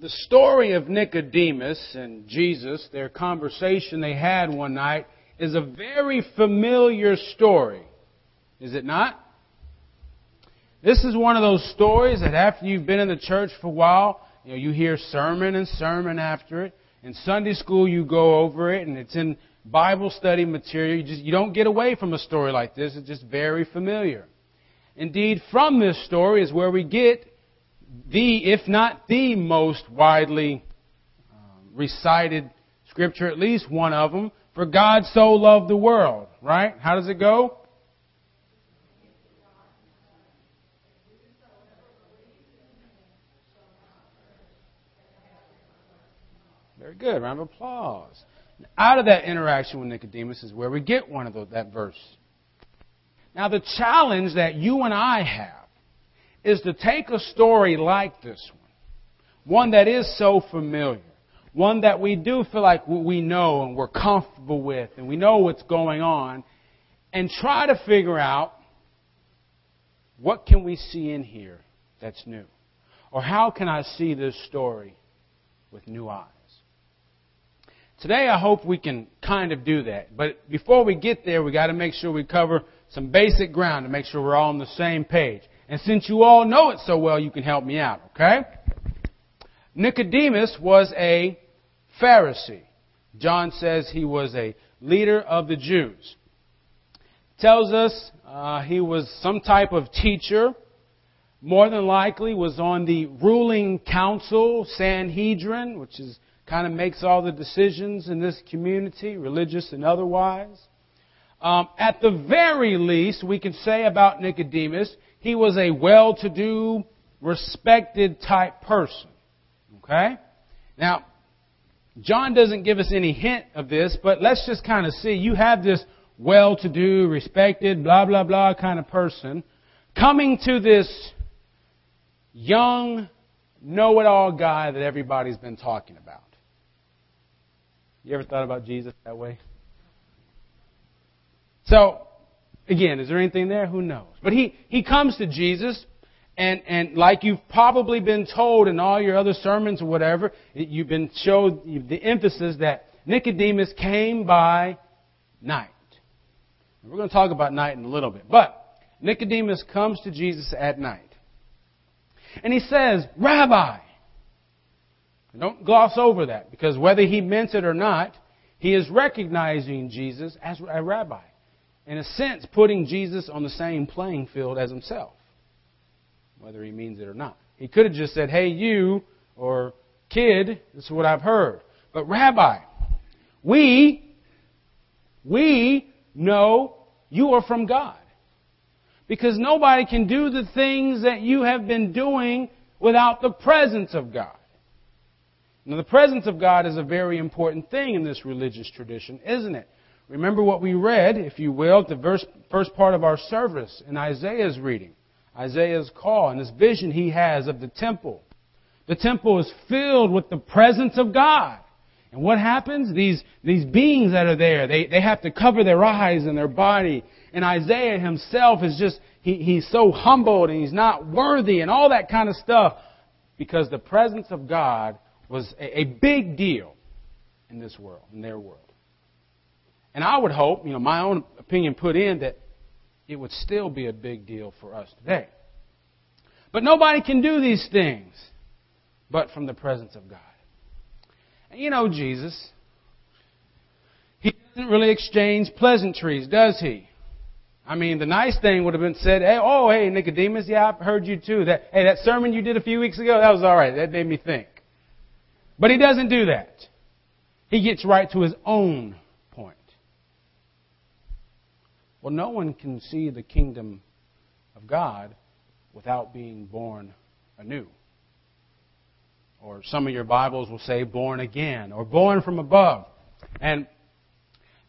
the story of Nicodemus and Jesus, their conversation they had one night, is a very familiar story. Is it not? This is one of those stories that after you've been in the church for a while, you know, you hear sermon and sermon after it. In Sunday school, you go over it, and it's in Bible study material. You just you don't get away from a story like this. It's just very familiar. Indeed, from this story is where we get the, if not the most widely um, recited scripture, at least one of them. For God so loved the world, right? How does it go? Very good. Round of applause. Out of that interaction with Nicodemus is where we get one of those, that verse. Now, the challenge that you and I have is to take a story like this one, one that is so familiar, one that we do feel like we know and we're comfortable with and we know what's going on, and try to figure out what can we see in here that's new? Or how can I see this story with new eyes? Today I hope we can kind of do that. But before we get there, we got to make sure we cover some basic ground to make sure we're all on the same page. And since you all know it so well, you can help me out, okay? Nicodemus was a Pharisee. John says he was a leader of the Jews. Tells us uh, he was some type of teacher. More than likely was on the ruling council, Sanhedrin, which is kind of makes all the decisions in this community, religious and otherwise. Um, at the very least, we can say about Nicodemus, he was a well-to-do, respected type person. Okay? Now, John doesn't give us any hint of this, but let's just kind of see. You have this well-to-do, respected, blah, blah, blah kind of person coming to this young, know-it-all guy that everybody's been talking about. You ever thought about Jesus that way? So, again, is there anything there? Who knows? But he, he comes to Jesus, and, and like you've probably been told in all your other sermons or whatever, you've been showed the emphasis that Nicodemus came by night. We're going to talk about night in a little bit. But Nicodemus comes to Jesus at night. And he says, Rabbi, don't gloss over that because whether he meant it or not, he is recognizing Jesus as a rabbi. In a sense, putting Jesus on the same playing field as himself, whether he means it or not. He could have just said, hey, you, or kid, this is what I've heard. But rabbi, we, we know you are from God. Because nobody can do the things that you have been doing without the presence of God. Now, the presence of God is a very important thing in this religious tradition, isn't it? Remember what we read, if you will, the verse, first part of our service in Isaiah's reading. Isaiah's call and this vision he has of the temple. The temple is filled with the presence of God. And what happens? These, these beings that are there, they, they have to cover their eyes and their body. And Isaiah himself is just, he, he's so humbled and he's not worthy and all that kind of stuff because the presence of God was a, a big deal in this world, in their world. And I would hope, you know, my own opinion put in that it would still be a big deal for us today. But nobody can do these things but from the presence of God. And you know Jesus. He doesn't really exchange pleasantries, does he? I mean, the nice thing would have been said, hey, oh, hey, Nicodemus, yeah, I've heard you too. That, hey, that sermon you did a few weeks ago, that was alright. That made me think. But he doesn't do that. He gets right to his own. Well, no one can see the kingdom of God without being born anew. Or some of your Bibles will say born again or born from above. And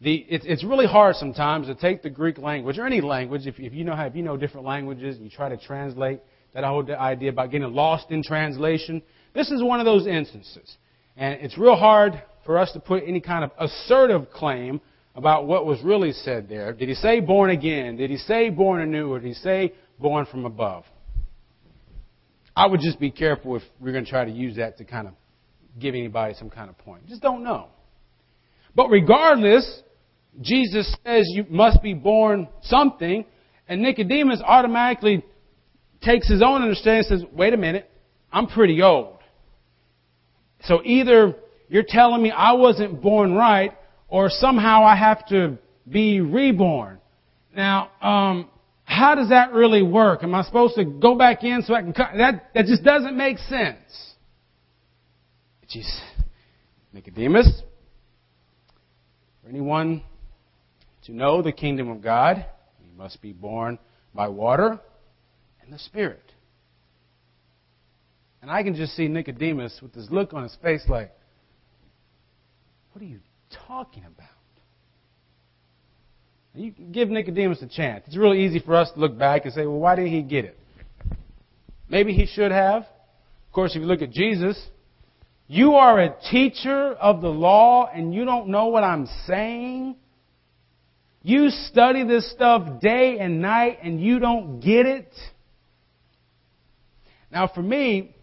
the, it's, it's really hard sometimes to take the Greek language or any language, if, if you know how, if you know different languages, you try to translate that whole idea about getting lost in translation. This is one of those instances. And it's real hard for us to put any kind of assertive claim about what was really said there. Did he say born again? Did he say born anew? Or did he say born from above? I would just be careful if we're going to try to use that to kind of give anybody some kind of point. Just don't know. But regardless, Jesus says you must be born something, and Nicodemus automatically takes his own understanding and says, wait a minute, I'm pretty old. So either you're telling me I wasn't born right, or somehow I have to be reborn. Now, um, how does that really work? Am I supposed to go back in so I can cut? That, that just doesn't make sense. Jesus, Nicodemus, for anyone to know the kingdom of God, you must be born by water and the Spirit. And I can just see Nicodemus with this look on his face like, what are you talking about? You give Nicodemus a chance. It's really easy for us to look back and say, well, why didn't he get it? Maybe he should have. Of course, if you look at Jesus, you are a teacher of the law and you don't know what I'm saying. You study this stuff day and night and you don't get it. Now, for me,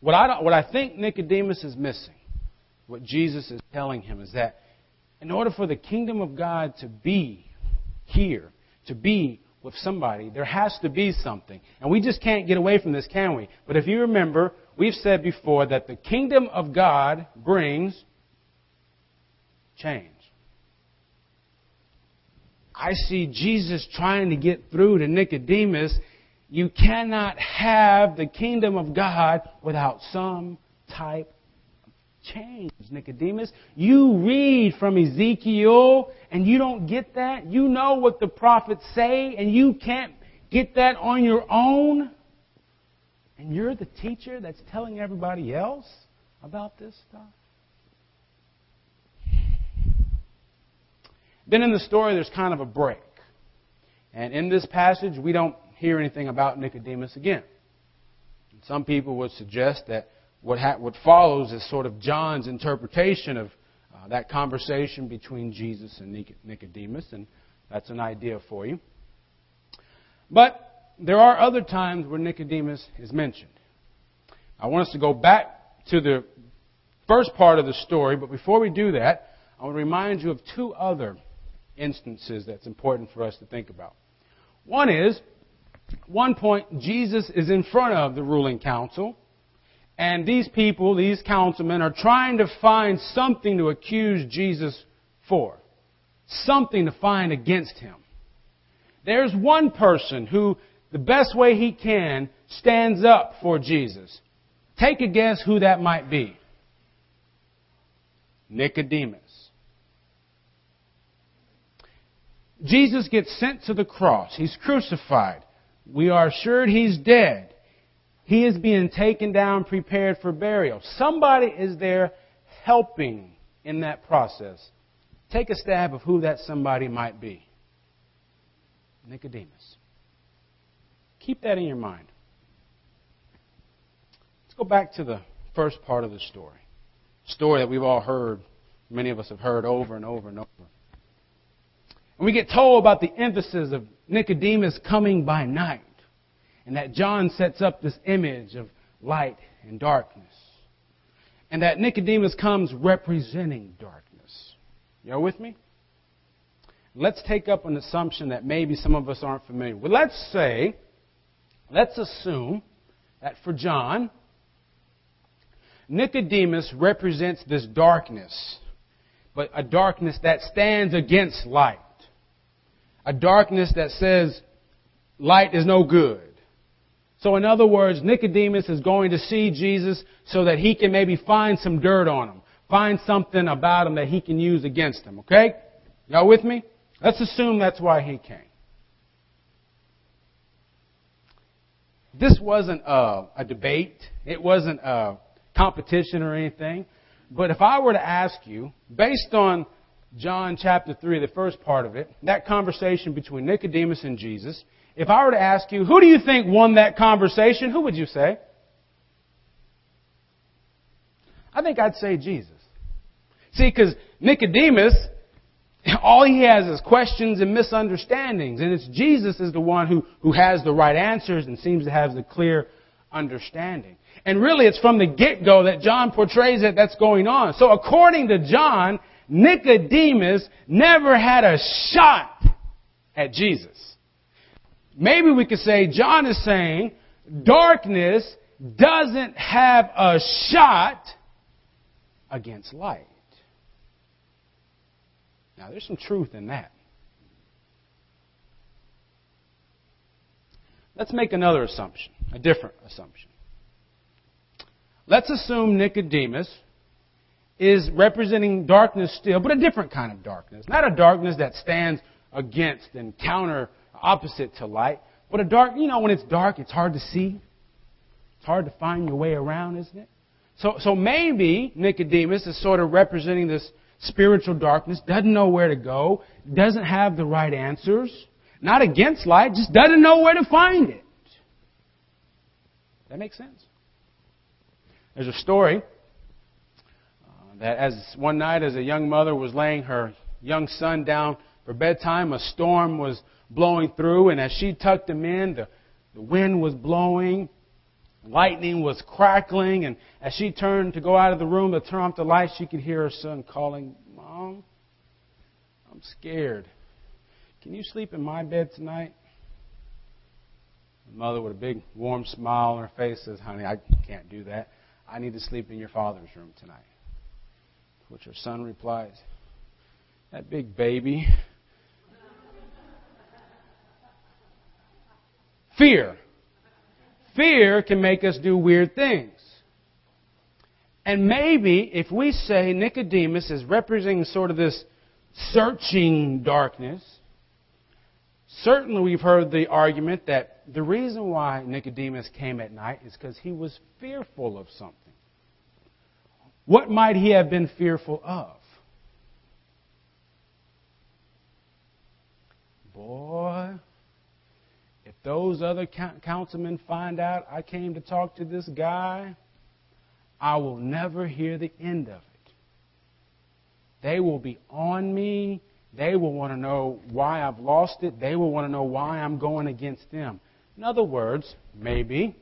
what I, what I think Nicodemus is missing, what Jesus is telling him, is that in order for the kingdom of God to be here, to be with somebody, there has to be something. And we just can't get away from this, can we? But if you remember, we've said before that the kingdom of God brings change. I see Jesus trying to get through to Nicodemus. You cannot have the kingdom of God without some type change, Nicodemus. You read from Ezekiel and you don't get that. You know what the prophets say and you can't get that on your own. And you're the teacher that's telling everybody else about this stuff. Then in the story, there's kind of a break. And in this passage, we don't hear anything about Nicodemus again. Some people would suggest that what, ha- what follows is sort of John's interpretation of uh, that conversation between Jesus and Nicodemus, and that's an idea for you. But there are other times where Nicodemus is mentioned. I want us to go back to the first part of the story, but before we do that, I want to remind you of two other instances that's important for us to think about. One is, one point, Jesus is in front of the ruling council and these people, these councilmen, are trying to find something to accuse Jesus for. Something to find against him. There's one person who, the best way he can, stands up for Jesus. Take a guess who that might be. Nicodemus. Jesus gets sent to the cross. He's crucified. We are assured he's dead. He is being taken down, prepared for burial. Somebody is there helping in that process. Take a stab of who that somebody might be. Nicodemus. Keep that in your mind. Let's go back to the first part of the story. Story that we've all heard, many of us have heard over and over and over. And we get told about the emphasis of Nicodemus coming by night. And that John sets up this image of light and darkness. And that Nicodemus comes representing darkness. You all with me? Let's take up an assumption that maybe some of us aren't familiar with. Let's say, let's assume that for John, Nicodemus represents this darkness, but a darkness that stands against light. A darkness that says light is no good. So in other words, Nicodemus is going to see Jesus so that he can maybe find some dirt on him. Find something about him that he can use against him. Okay? Y'all with me? Let's assume that's why he came. This wasn't a, a debate. It wasn't a competition or anything. But if I were to ask you, based on John chapter 3, the first part of it, that conversation between Nicodemus and Jesus, if I were to ask you, who do you think won that conversation? Who would you say? I think I'd say Jesus. See, because Nicodemus, all he has is questions and misunderstandings. And it's Jesus is the one who, who has the right answers and seems to have the clear understanding. And really, it's from the get-go that John portrays it that's going on. So according to John, Nicodemus never had a shot at Jesus. Maybe we could say John is saying darkness doesn't have a shot against light. Now, there's some truth in that. Let's make another assumption, a different assumption. Let's assume Nicodemus is representing darkness still, but a different kind of darkness. Not a darkness that stands against and counter opposite to light, but a dark, you know, when it's dark, it's hard to see. It's hard to find your way around, isn't it? So, so maybe Nicodemus is sort of representing this spiritual darkness, doesn't know where to go, doesn't have the right answers, not against light, just doesn't know where to find it. That makes sense. There's a story that as one night as a young mother was laying her young son down for bedtime, a storm was blowing through, and as she tucked him in, the, the wind was blowing, lightning was crackling, and as she turned to go out of the room to turn off the light, she could hear her son calling, Mom, I'm scared. Can you sleep in my bed tonight? The mother, with a big warm smile on her face, says, Honey, I can't do that. I need to sleep in your father's room tonight. Which her son replies, That big baby. Fear. Fear can make us do weird things. And maybe if we say Nicodemus is representing sort of this searching darkness, certainly we've heard the argument that the reason why Nicodemus came at night is because he was fearful of something. What might he have been fearful of? Boy, if those other councilmen find out I came to talk to this guy, I will never hear the end of it. They will be on me. They will want to know why I've lost it. They will want to know why I'm going against them. In other words, maybe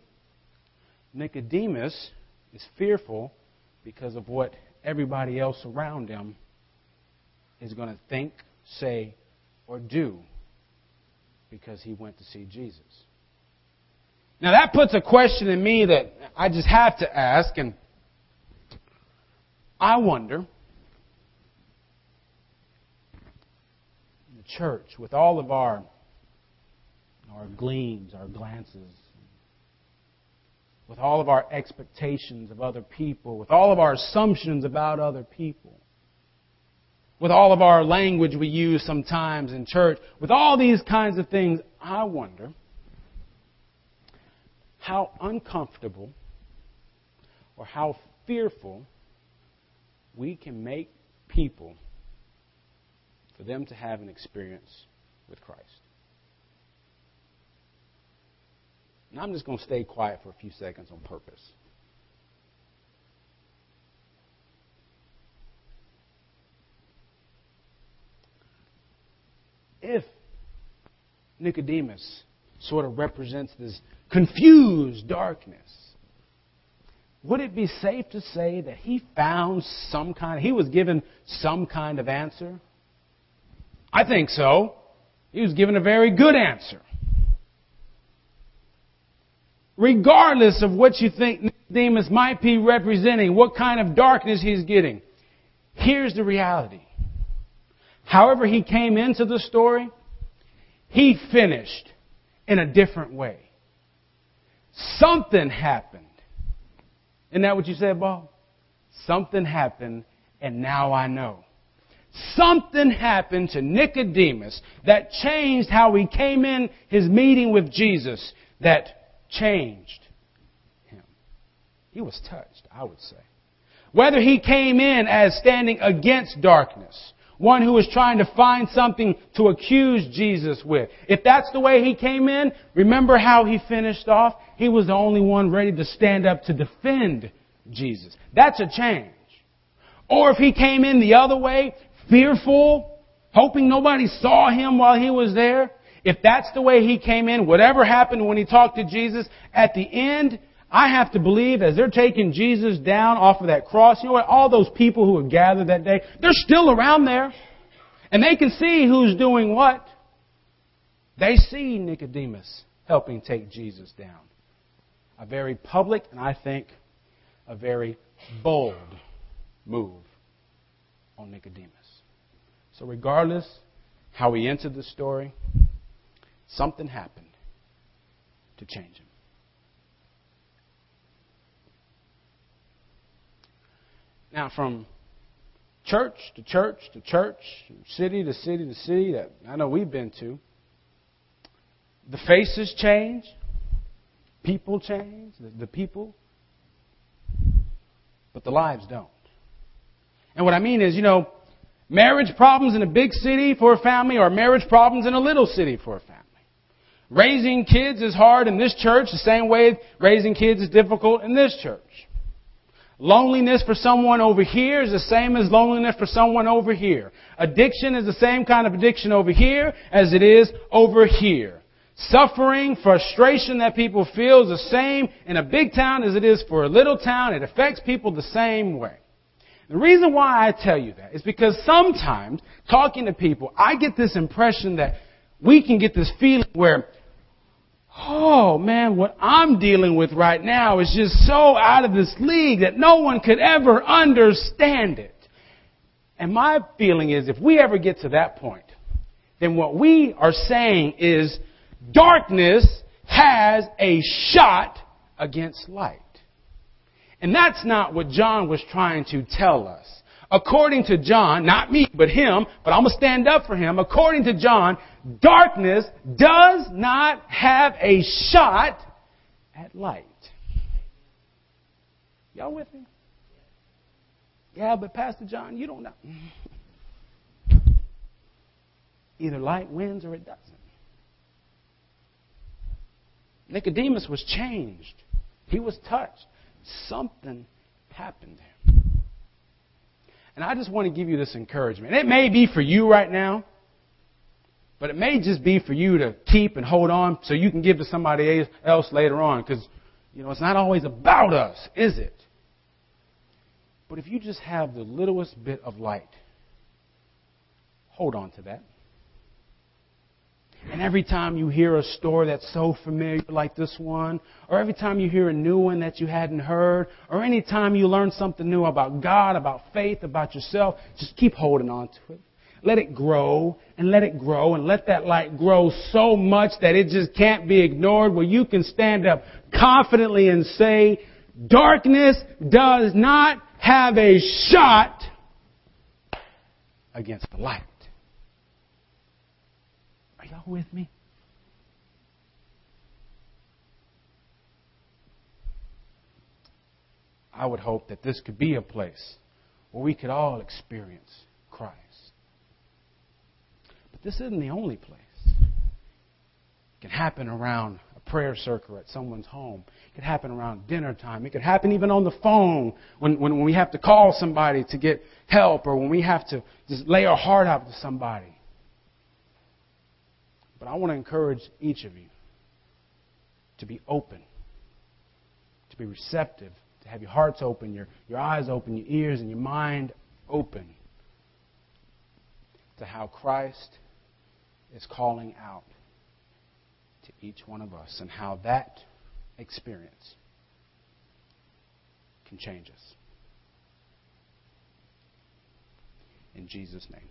Nicodemus is fearful because of what everybody else around him is going to think, say, or do because he went to see Jesus. Now that puts a question in me that I just have to ask, and I wonder, the church, with all of our our gleams, our glances, with all of our expectations of other people, with all of our assumptions about other people, with all of our language we use sometimes in church, with all these kinds of things, I wonder how uncomfortable or how fearful we can make people for them to have an experience with Christ. I'm just going to stay quiet for a few seconds on purpose. if Nicodemus sort of represents this confused darkness, would it be safe to say that he found some kind, he was given some kind of answer? I think so. He was given a very good answer. Regardless of what you think Nicodemus might be representing, what kind of darkness he's getting, here's the reality. However, he came into the story, he finished in a different way. Something happened. Isn't that what you said, Bob? Something happened, and now I know. Something happened to Nicodemus that changed how he came in his meeting with Jesus, that changed him. He was touched, I would say. Whether he came in as standing against darkness, one who was trying to find something to accuse Jesus with. If that's the way he came in, remember how he finished off? He was the only one ready to stand up to defend Jesus. That's a change. Or if he came in the other way, fearful, hoping nobody saw him while he was there, if that's the way he came in, whatever happened when he talked to Jesus, at the end, I have to believe as they're taking Jesus down off of that cross, you know what? All those people who were gathered that day, they're still around there. And they can see who's doing what. They see Nicodemus helping take Jesus down. A very public and I think a very bold move on Nicodemus. So regardless how he entered the story, something happened to change him. Now, from church to church to church, city to city to city that I know we've been to, the faces change, people change, the, the people, but the lives don't. And what I mean is, you know, marriage problems in a big city for a family or marriage problems in a little city for a family. Raising kids is hard in this church the same way raising kids is difficult in this church. Loneliness for someone over here is the same as loneliness for someone over here. Addiction is the same kind of addiction over here as it is over here. Suffering, frustration that people feel is the same in a big town as it is for a little town. It affects people the same way. The reason why I tell you that is because sometimes talking to people, I get this impression that we can get this feeling where oh man, what I'm dealing with right now is just so out of this league that no one could ever understand it. And my feeling is if we ever get to that point, then what we are saying is darkness has a shot against light. And that's not what John was trying to tell us. According to John, not me, but him, but I'm going to stand up for him. According to John, darkness does not have a shot at light. Y'all with me? Yeah, but Pastor John, you don't know. Either light wins or it doesn't. Nicodemus was changed. He was touched. Something happened there. And I just want to give you this encouragement. It may be for you right now, but it may just be for you to keep and hold on so you can give to somebody else later on. Because, you know, it's not always about us, is it? But if you just have the littlest bit of light, hold on to that. And every time you hear a story that's so familiar like this one, or every time you hear a new one that you hadn't heard, or any time you learn something new about God, about faith, about yourself, just keep holding on to it. Let it grow and let it grow and let that light grow so much that it just can't be ignored where you can stand up confidently and say, darkness does not have a shot against the light. Are y'all with me? I would hope that this could be a place where we could all experience this isn't the only place. It can happen around a prayer circle at someone's home. It could happen around dinner time. It could happen even on the phone when, when, when we have to call somebody to get help or when we have to just lay our heart out to somebody. But I want to encourage each of you to be open, to be receptive, to have your hearts open, your, your eyes open, your ears and your mind open to how Christ is calling out to each one of us and how that experience can change us. In Jesus' name.